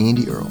Andy Earle.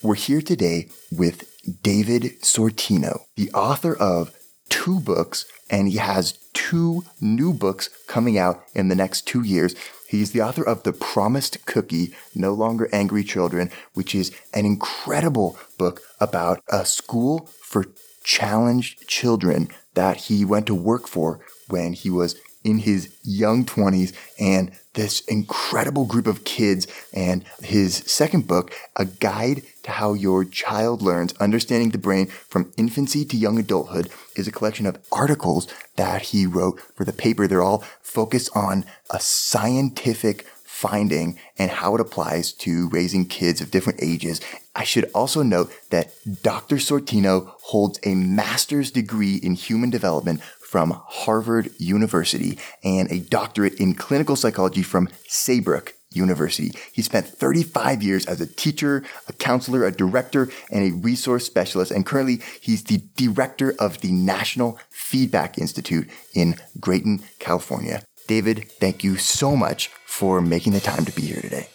We're here today with David Sortino, the author of two books, and he has two new books coming out in the next two years. He's the author of The Promised Cookie, No Longer Angry Children, which is an incredible book about a school for challenged children that he went to work for when he was in his young 20s and this incredible group of kids. And his second book, A Guide to How Your Child Learns Understanding the Brain from Infancy to Young Adulthood, is a collection of articles that he wrote for the paper. They're all focused on a scientific finding and how it applies to raising kids of different ages. I should also note that Dr. Sortino holds a master's degree in human development from Harvard University and a doctorate in clinical psychology from Saybrook University. He spent 35 years as a teacher, a counselor, a director, and a resource specialist. And currently, he's the director of the National Feedback Institute in Graton, California. David, thank you so much for making the time to be here today.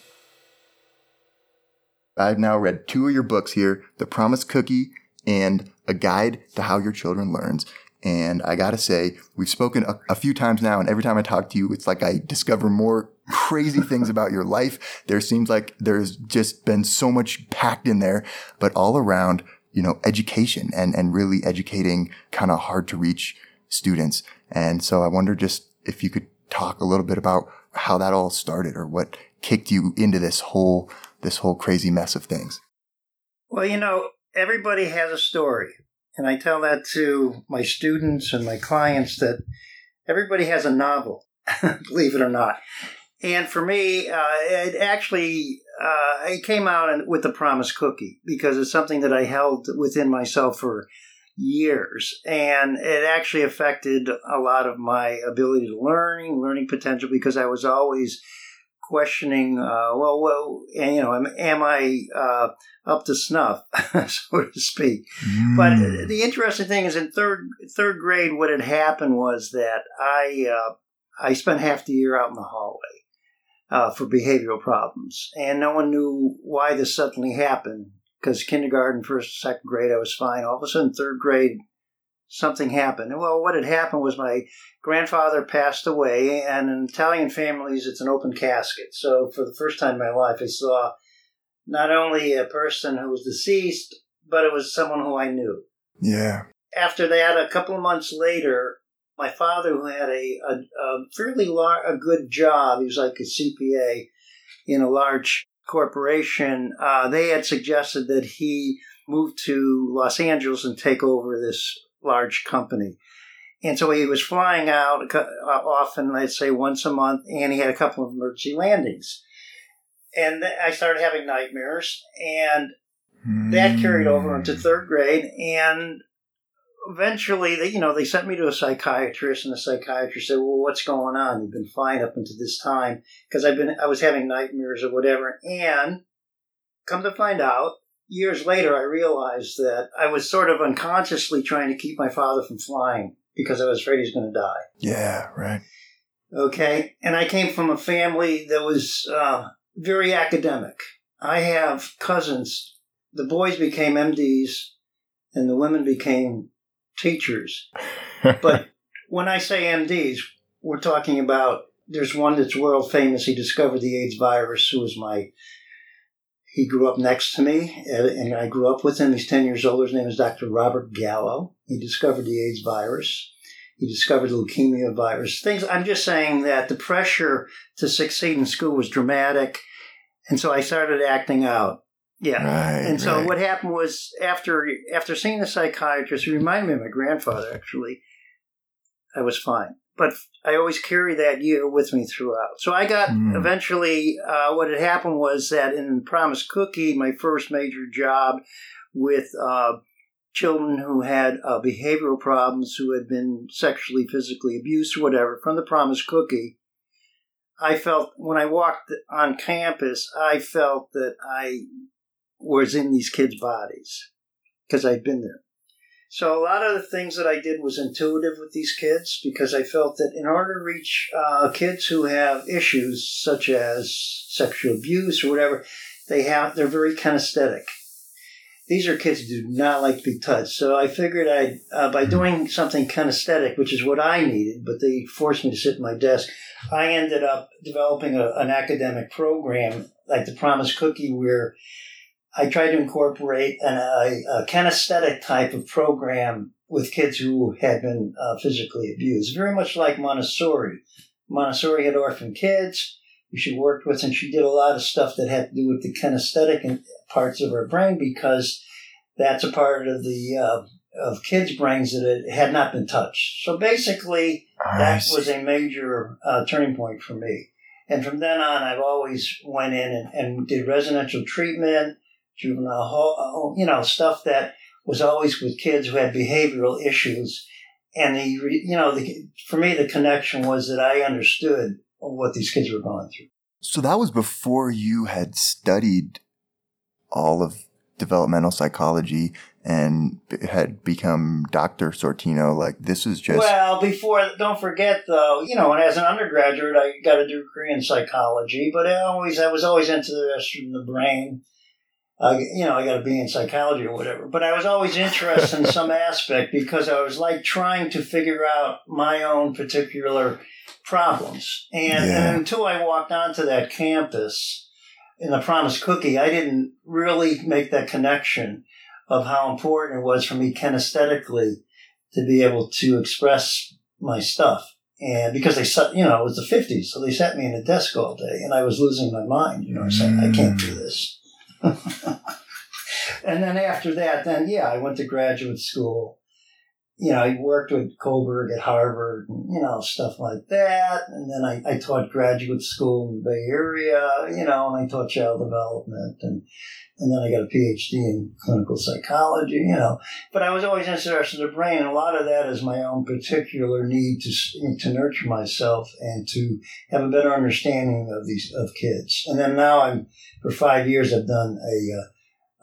I've now read two of your books here The Promise Cookie and A Guide to How Your Children Learns. And I gotta say, we've spoken a, a, few times now, and every time I talk to you, it's like I discover more crazy things about your life. There seems like there's just been so much packed in there, but all around, you know, education and, and really educating kind of hard to reach students. And so I wonder just if you could talk a little bit about how that all started or what kicked you into this whole, this whole crazy mess of things. Well, you know, everybody has a story and I tell that to my students and my clients that everybody has a novel, believe it or not. And for me, uh, it actually uh, it came out with the promise cookie because it's something that I held within myself for years, and it actually affected a lot of my ability to learning, learning potential, because I was always questioning, uh, well, well, you know, am, am I uh, up to snuff, so to speak? Mm. But the interesting thing is, in third third grade, what had happened was that I uh, I spent half the year out in the hallway uh, for behavioral problems, and no one knew why this suddenly happened. Because kindergarten, first, second grade, I was fine. All of a sudden, third grade, something happened. Well, what had happened was my grandfather passed away, and in Italian families, it's an open casket. So for the first time in my life, I saw not only a person who was deceased, but it was someone who I knew. Yeah. After that, a couple of months later, my father, who had a, a, a fairly lar- a good job, he was like a CPA in a large corporation, uh, they had suggested that he move to Los Angeles and take over this large company. And so he was flying out uh, often, let's say once a month, and he had a couple of emergency landings. And I started having nightmares, and that carried over into hmm. third grade. And eventually, they, you know, they sent me to a psychiatrist, and the psychiatrist said, "Well, what's going on? You've been fine up until this time because I've been, I was having nightmares or whatever." And come to find out, years later, I realized that I was sort of unconsciously trying to keep my father from flying because I was afraid he was going to die. Yeah, right. Okay. And I came from a family that was uh, very academic. I have cousins. The boys became MDs and the women became teachers. but when I say MDs, we're talking about there's one that's world famous. He discovered the AIDS virus, who was my he grew up next to me, and I grew up with him. He's 10 years old. His name is Dr. Robert Gallo. He discovered the AIDS virus. He discovered the leukemia virus. Things, I'm just saying that the pressure to succeed in school was dramatic. And so I started acting out. Yeah. Right, and so right. what happened was after after seeing the psychiatrist, he reminded me of my grandfather actually, I was fine. But I always carry that year with me throughout. So I got mm. eventually. Uh, what had happened was that in Promise Cookie, my first major job with uh, children who had uh, behavioral problems, who had been sexually, physically abused, or whatever, from the Promise Cookie. I felt when I walked on campus, I felt that I was in these kids' bodies because I'd been there. So a lot of the things that I did was intuitive with these kids because I felt that in order to reach uh, kids who have issues such as sexual abuse or whatever, they have they're very kinesthetic. These are kids who do not like to be touched. So I figured I uh, by doing something kinesthetic, which is what I needed, but they forced me to sit at my desk. I ended up developing a, an academic program like the Promise Cookie, where I tried to incorporate an, a, a kinesthetic type of program with kids who had been uh, physically abused, very much like Montessori. Montessori had orphan kids who she worked with, and she did a lot of stuff that had to do with the kinesthetic parts of her brain because that's a part of the uh, of kids' brains that had not been touched. So basically, that was a major uh, turning point for me. And from then on, I've always went in and, and did residential treatment juvenile hall, uh, you know, stuff that was always with kids who had behavioral issues. And the, you know, the, for me, the connection was that I understood what these kids were going through. So that was before you had studied all of developmental psychology and had become Dr. Sortino. Like this is just well before. Don't forget though, you know, as an undergraduate, I got a degree in psychology, but I always I was always interested in the brain uh, you know, I got to be in psychology or whatever. But I was always interested in some aspect because I was like trying to figure out my own particular problems. And, yeah. and until I walked onto that campus in the Promise Cookie, I didn't really make that connection of how important it was for me kinesthetically to be able to express my stuff. And because they, you know, it was the 50s, so they sat me in a desk all day and I was losing my mind. You know, saying, I can't do this. and then after that, then yeah, I went to graduate school. You know, I worked with Kohlberg at Harvard, and, you know, stuff like that. And then I, I taught graduate school in the Bay Area, you know, and I taught child development. And, and then I got a PhD in clinical psychology, you know. But I was always interested in the brain, and a lot of that is my own particular need to to nurture myself and to have a better understanding of these of kids. And then now I'm for five years I've done a uh,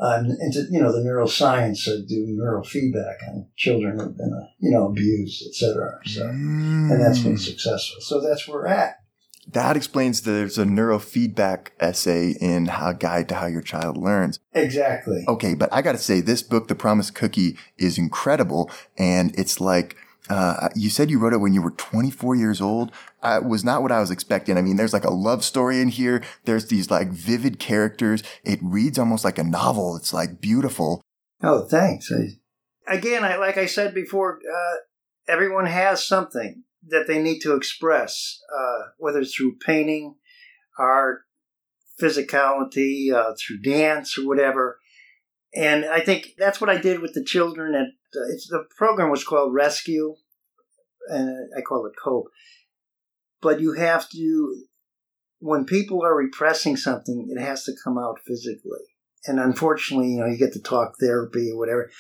I'm into you know the neuroscience. I do neural feedback on children who've been uh, you know abused, etc. So, mm. and that's been mm. successful. So that's where we're at that explains there's a neurofeedback essay in how guide to how your child learns. Exactly. Okay, but I got to say this book, The Promise Cookie, is incredible, and it's like. Uh, you said you wrote it when you were 24 years old. Uh, was not what I was expecting. I mean, there's like a love story in here. There's these like vivid characters. It reads almost like a novel. It's like beautiful. Oh, thanks. Again, I, like I said before, uh, everyone has something that they need to express, uh, whether it's through painting, art, physicality, uh, through dance or whatever. And I think that's what I did with the children. At uh, the program was called Rescue, and I call it Cope. But you have to, when people are repressing something, it has to come out physically. And unfortunately, you know, you get to talk therapy or whatever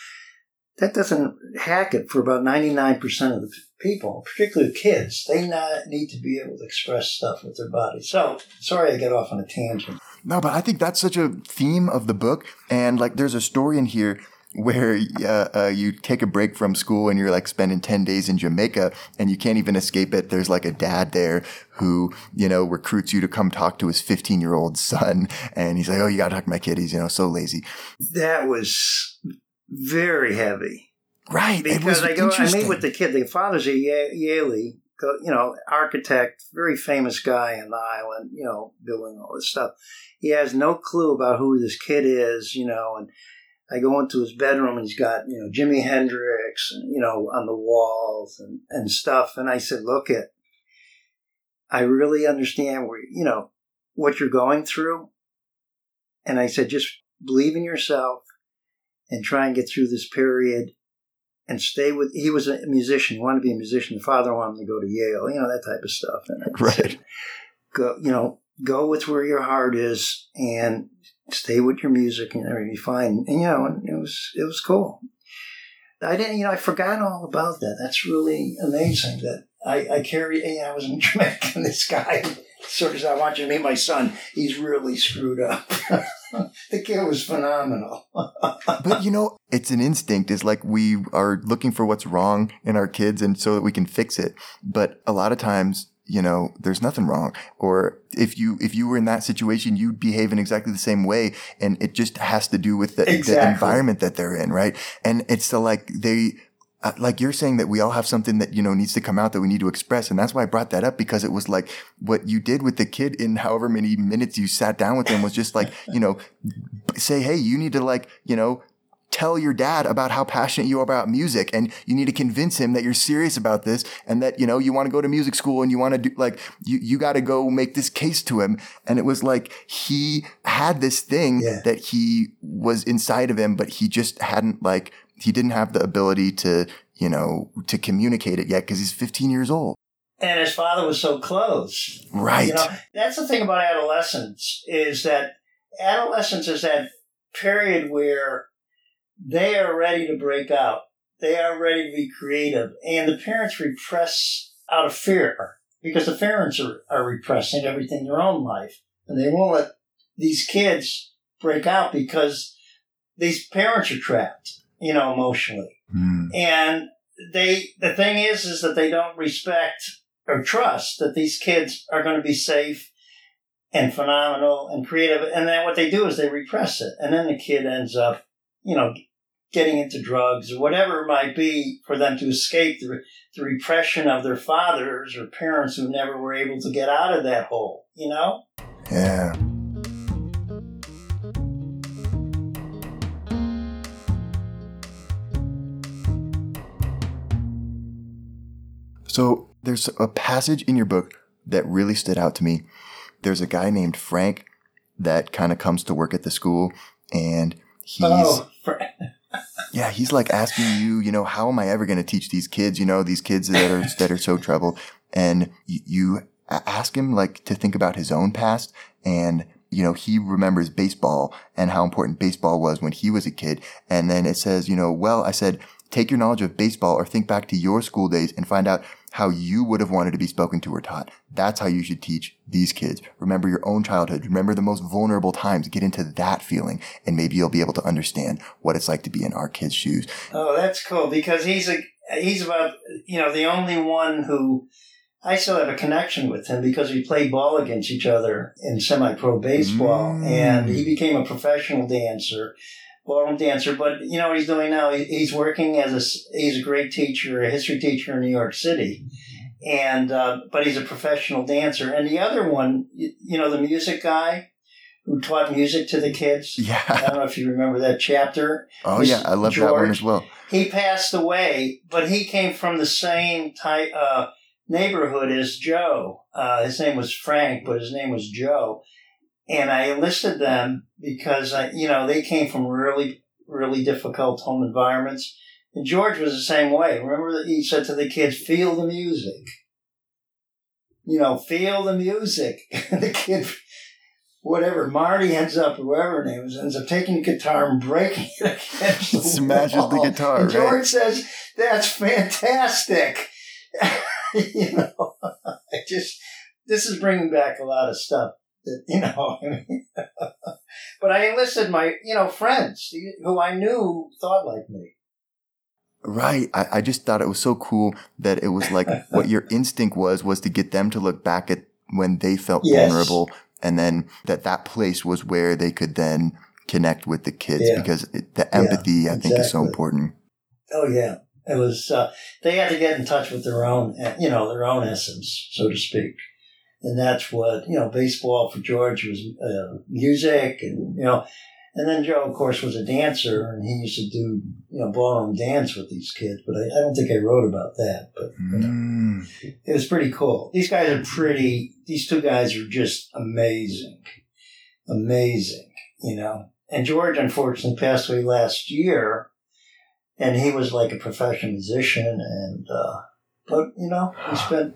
that doesn't hack it for about 99% of the people, particularly kids. They not, need to be able to express stuff with their body. So, sorry I get off on a tangent. No, but I think that's such a theme of the book. And like, there's a story in here where uh, uh, you take a break from school and you're like spending 10 days in Jamaica and you can't even escape it. There's like a dad there who, you know, recruits you to come talk to his 15 year old son. And he's like, Oh, you got to talk to my kid. He's, you know, so lazy. That was very heavy. Right. Because I go, I meet with the kid. The father's a Yale, you know, architect, very famous guy in the island, you know, building all this stuff. He has no clue about who this kid is, you know, and I go into his bedroom and he's got, you know, Jimi Hendrix, and, you know, on the walls and, and stuff. And I said, look it, I really understand where, you know, what you're going through. And I said, just believe in yourself and try and get through this period and stay with. He was a musician. He wanted to be a musician. The father wanted him to go to Yale. You know that type of stuff. And I Right. said, go. You know, go with where your heart is, and stay with your music, and everything be fine. And you know, and it was it was cool. I didn't. You know, I forgot all about that. That's really amazing. That I, I carry. You know, I was in Jamaica, and this guy said, "I want you to meet my son. He's really screwed up." the kid was phenomenal. but you know, it's an instinct. It's like we are looking for what's wrong in our kids, and so that we can fix it. But a lot of times, you know, there's nothing wrong. Or if you if you were in that situation, you'd behave in exactly the same way, and it just has to do with the, the environment that they're in, right? And it's the, like they. Uh, like you're saying that we all have something that you know needs to come out that we need to express and that's why i brought that up because it was like what you did with the kid in however many minutes you sat down with him was just like you know say, hey, you need to like, you know, tell your dad about how passionate you are about music and you need to convince him that you're serious about this and that, you know, you want to go to music school and you want to do like, you, you got to go make this case to him. And it was like, he had this thing Yeah. that he was inside of him, but he just hadn't like, he didn't have the ability to, you know, to communicate it yet because he's 15 years old. and his father was so close. Right. You know, that's the thing about adolescence is that adolescence is that period where they are ready to break out. They are ready to be creative, and the parents repress out of fear because the parents are, are repressing everything in their own life, and they won't let these kids break out because these parents are trapped, you know, emotionally Hmm. and they the thing is is that they don't respect or trust that these kids are going to be safe and phenomenal and creative and then what they do is they repress it and then the kid ends up you know getting into drugs or whatever it might be for them to escape the, the repression of their fathers or parents who never were able to get out of that hole you know Yeah. So there's a passage in your book that really stood out to me. There's a guy named Frank that kind of comes to work at the school and he's oh yeah, he's like asking you, you know, how am I ever going to teach these kids, you know, these kids that are that are so troubled, and you, you ask him like to think about his own past, and you know, he remembers baseball and how important baseball was when he was a kid, and then it says, you know, well, I said, take your knowledge of baseball or think back to your school days and find out how you would have wanted to be spoken to or taught. That's how you should teach these kids. Remember your own childhood. Remember the most vulnerable times. Get into that feeling and maybe you'll be able to understand what it's like to be in our kids' shoes. Oh, that's cool because he's a he's about you know the only one who I still have a connection with him because we played ball against each other in semi-pro baseball, Mm. and he became a professional dancer, ballroom dancer. But you know what he's doing now? He- He's working as a he's a great teacher, a history teacher in New York City. And uh, but he's a professional dancer, and the other one, you, know, the music guy who taught music to the kids. Yeah, I don't know if you remember that chapter Oh yeah. I love that one as well. he passed away, but he came from the same type uh, neighborhood as Joe. Uh, his name was Frank, but his name was Joe. And I enlisted them because I, you know they came from really, really difficult home environments. And George was the same way. Remember that he said to the kids, "Feel the music." You know, feel the music. The kid, whatever Marty ends up, whoever her name is, ends up taking the guitar and breaking it against the Smashes the guitar, And right. George says, "That's fantastic." you know, I just this is bringing back a lot of stuff you know. I mean, but I enlisted my you know friends who I knew thought like me. Right. I, I just thought it was so cool that it was like what your instinct was, was to get them to look back at when they felt Yes. vulnerable and then that that place was where they could then connect with the kids Yeah. because it, the empathy I think is so important. Oh yeah, it was. Uh, they had to get in touch with their own, you know, their own essence, so to speak, and that's what you know. Baseball for George was uh, music, and you know, and then Joe, of course, was a dancer, and he used to do you know ballroom dance with these kids. But I, I don't think I wrote about that, but you know, Mm. it was pretty cool. These guys are pretty. These two guys are just amazing, amazing. You know, and George unfortunately passed away last year, and he was like a professional musician. And uh, but you know, he spent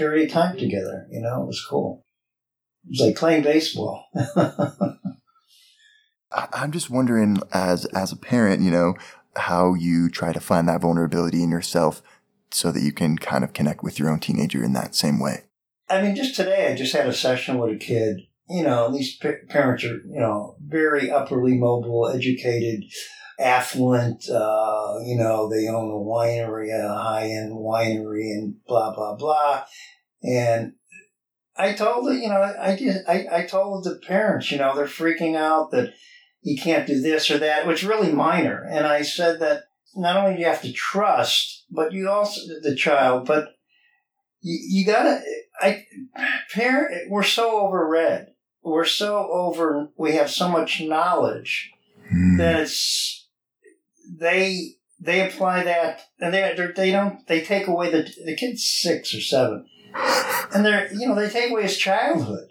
period of time together. You know, it was cool. It was like playing baseball. I'm just wondering, as as a parent, you know, how you try to find that vulnerability in yourself so that you can kind of connect with your own teenager in that same way. I mean, just today, I just had a session with a kid. You know, these p- parents are, you know, very upperly mobile, educated, affluent. Uh, you know, they own a winery, a high end winery, and blah blah blah. And I told the, you know, I just, I, I told the parents, you know, they're freaking out that he can't do this or that, which is really minor. And I said that not only do you have to trust, but you also the child, but you, you gotta. I parent, we're so overread. We're so over. We have so much knowledge Mm. that it's they they apply that and they they're- they don't they take away the the kid's six or seven. And they're you know they take away his childhood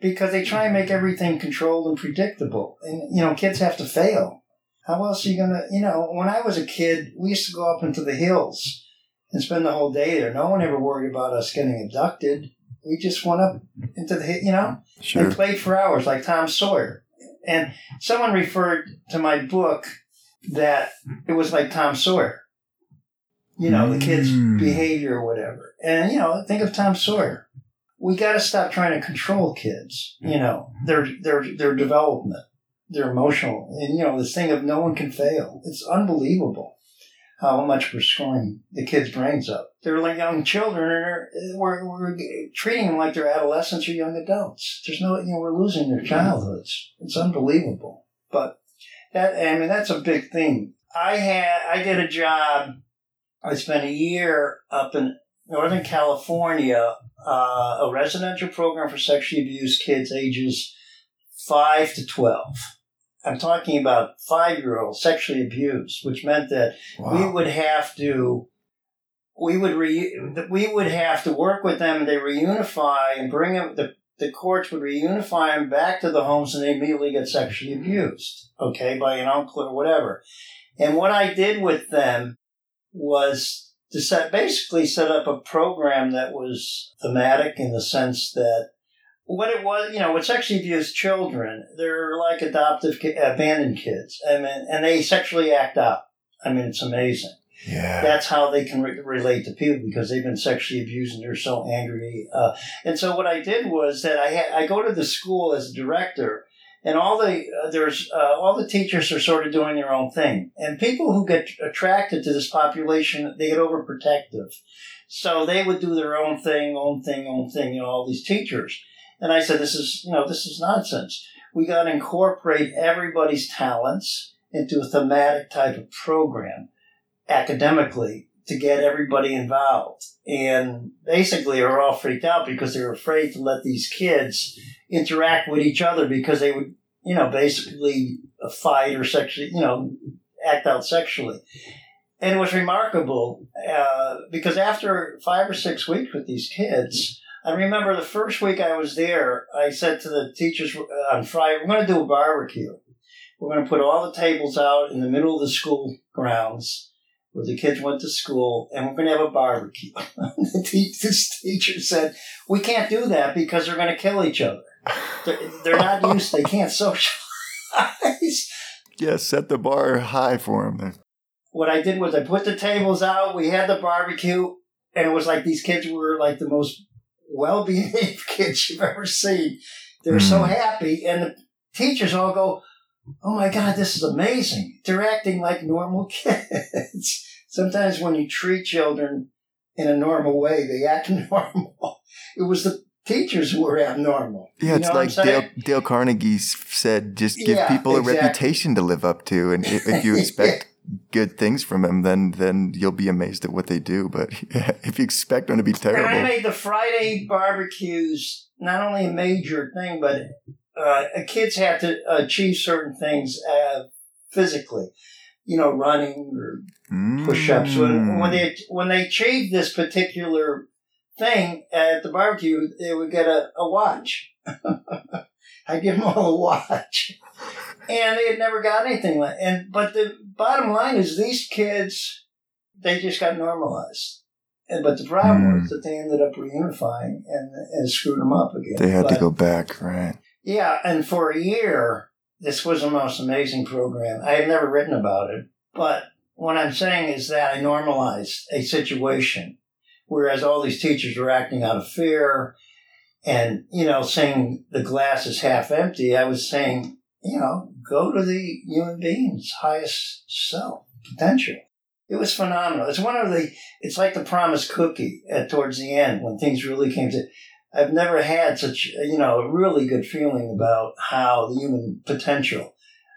because they try and make everything controlled and predictable. And you know kids have to fail. How else are you gonna you know when i was a kid we used to go up into the hills and spend the whole day there. No one ever worried about us getting abducted. We just went up into the you know? Sure. and played for hours like Tom Sawyer. And someone referred to my book that it was like Tom Sawyer. You know, the kid's Mm. behavior or whatever. And, you know, think of Tom Sawyer. We got to stop trying to control kids, you know, their, their, their development, their emotional. And, you know, this thing of no one can fail. It's unbelievable how much we're screwing the kids' brains up. They're like young children, and we're, we're treating them like they're adolescents or young adults. There's no, you know, we're losing their childhoods. It's unbelievable. But that, I mean, that's a big thing. I had, I did a job. I spent a year up in Northern California, uh, a residential program for sexually abused kids ages five to twelve. I'm talking about five year olds sexually abused, which meant that we would have to we would re, we would have to work with them and they reunify and bring them the the courts would reunify them back to the homes and they immediately get sexually abused okay by an uncle or whatever and what i did with them was to set basically set up a program that was thematic in the sense that what it was, you know, with sexually abused children, they're like adoptive, abandoned kids. I mean, and they sexually act out. I mean, it's amazing. Yeah. That's how they can re- relate to people because they've been sexually abused and they're so angry. Uh, and so what I did was that I had, I go to the school as a director, and all the uh, there's uh, all the teachers are sort of doing their own thing, and people who get attracted to this population they get overprotective, so they would do their own thing, own thing, own thing. You know, all these teachers, and I said, this is you know this is nonsense. We got to incorporate everybody's talents into a thematic type of program academically to get everybody involved. And basically, are all freaked out because they're afraid to let these kids interact with each other because they would, you know, basically fight or sexually, you know, act out sexually. And it was remarkable uh, because after five or six weeks with these kids, I remember the first week I was there, I said to the teachers uh, on Friday, we're going to do a barbecue. We're going to put all the tables out in the middle of the school grounds where the kids went to school, and we're going to have a barbecue. the te- this teacher said, "We can't do that because they're going to kill each other. They're, they're not used. They can't socialize." Yeah, set the bar high for him. what I did was I put the tables out. We had the barbecue, and it was like these kids were like the most well-behaved kids you've ever seen. They were so Mm. happy, and the teachers all go, "Oh my God, this is amazing! They're acting like normal kids." Sometimes when you treat children in a normal way, they act normal. It was the teachers who were abnormal. Yeah, You it's know what like? Dale, Dale Carnegie said, just give Yeah, people a exactly. reputation to live up to, and if, if you expect good things from them, then then you'll be amazed at what they do. But if you expect them to be And I made the Friday barbecues not only a major thing, but uh, kids had to achieve certain things uh, physically. You know, running or push-ups. When, Mm. when they when they achieved this particular thing at the barbecue, they would get a, a watch. I give them all a watch. and they had never got anything like and but the bottom line is these kids they just got normalized and but the problem Mm. was that they ended up reunifying and and screwed them up again They had to go back, right? Yeah and for a year this was the most amazing program. I had never written about it but what i'm saying is that i normalized a situation whereas all these teachers were acting out of fear and you know saying the glass is half empty i was saying you know go to the human being's highest self potential. It was phenomenal. It's one of the it's like the promised cookie at towards the end when things really came to i've never had such you know a really good feeling about how the human potential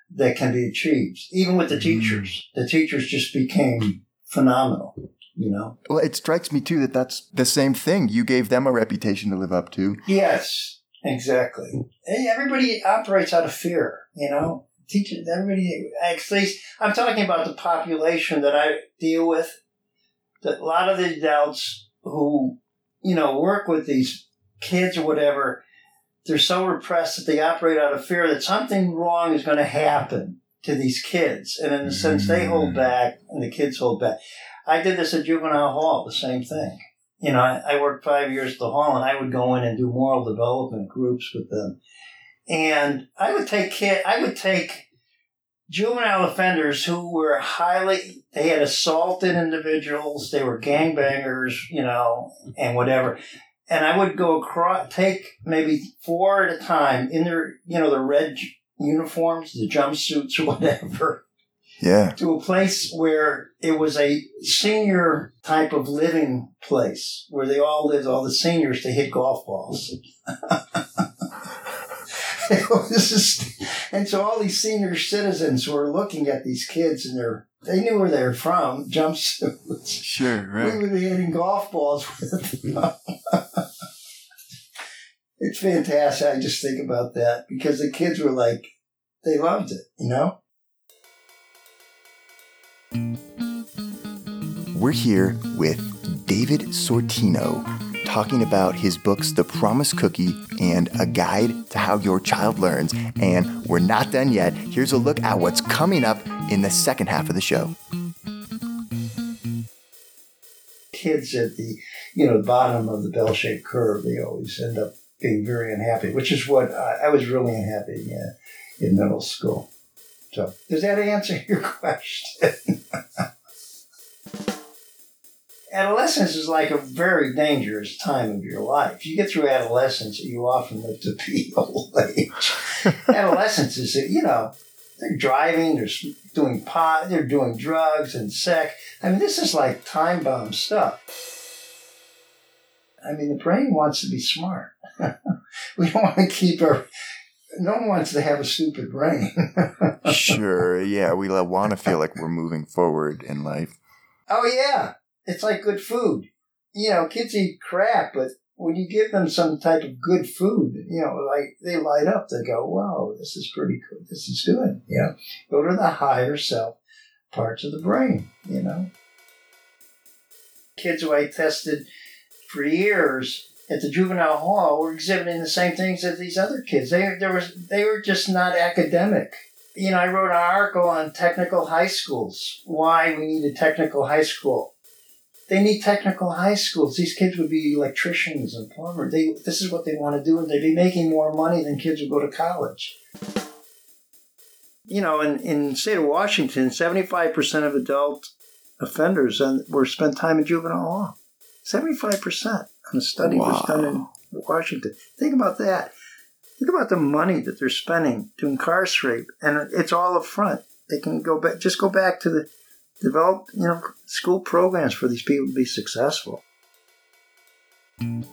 that can be achieved even with the mm. teachers the teachers just became phenomenal you know Well, it strikes me too that that's the same thing. You gave them a reputation to live up to. Yes, exactly. Hey, everybody operates out of fear, you know. Teachers, everybody. Actually, I'm talking about the population that I deal with. That a lot of the adults who, you know, work with these kids or whatever, they're so repressed that they operate out of fear that something wrong is going to happen to these kids, and in a sense, they hold Mm. back, and the kids hold back. I did this at juvenile hall, the same thing you know, I, I worked five years at the hall, and I would go in and do moral development groups with them, and I would take kid, I would take juvenile offenders who were highly, they had assaulted individuals, they were gangbangers, you know, and whatever, and I would go across, take maybe four at a time in their, you know, the red uniforms, the jumpsuits or whatever, Yeah. to a place where it was a senior type of living place where they all lived, all the seniors, to hit golf balls. just, and so all these senior citizens were looking at these kids and they're, they knew where they were from, jumpsuits. Sure, We right. would be hitting golf balls with them. it's fantastic. I just think about that because the kids were like, they loved it, you know? We're here with David Sortino talking about his books, The Promise Cookie and A Guide to How Your Child Learns. And we're not done yet. Here's a look at what's coming up in the second half of the show. kids at the you know bottom of the bell-shaped curve they always end up being very unhappy which is what i, I was really unhappy uh, in middle school so does that answer your question adolescence is like a very dangerous time of your life you get through adolescence you often live to be old age adolescence is you know they're driving they're doing pot they're doing drugs and sex I mean, this is like time bomb stuff. I mean, the brain wants to be smart. we don't want to keep our. No one wants to have a stupid brain. Sure, yeah, we want to feel like we're moving forward in life. oh yeah, it's like good food. You know, kids eat crap, but when you give them some type of good food, you know, like they light up. They go, "Wow, this is pretty good. This is good." You know, go to the higher self parts of the brain. You know, kids who I tested for years at the juvenile hall were exhibiting the same things as these other kids. They there was they were just not academic. You know, I wrote an article on technical high schools. Why we need a technical high school. They need technical high schools. These kids would be electricians and plumbers. They this is what they want to do, and they'd be making more money than kids who go to college. You know, in, in the state of Washington, 75% of adult offenders and were spent time in juvenile hall. 75%. And a study was done in Washington. Think about that. Think about the money that they're spending to incarcerate, and it's all up front. They can go back, just go back to the develop, you know, school programs for these people to be successful.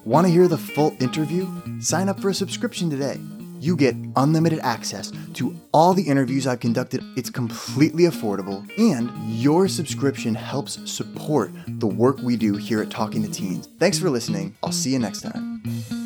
Want to hear the full interview? Sign up for a subscription today. You get unlimited access to all the interviews I've conducted. It's completely affordable, and your subscription helps support the work we do here at Talking to Teens. Thanks for listening. I'll see you next time.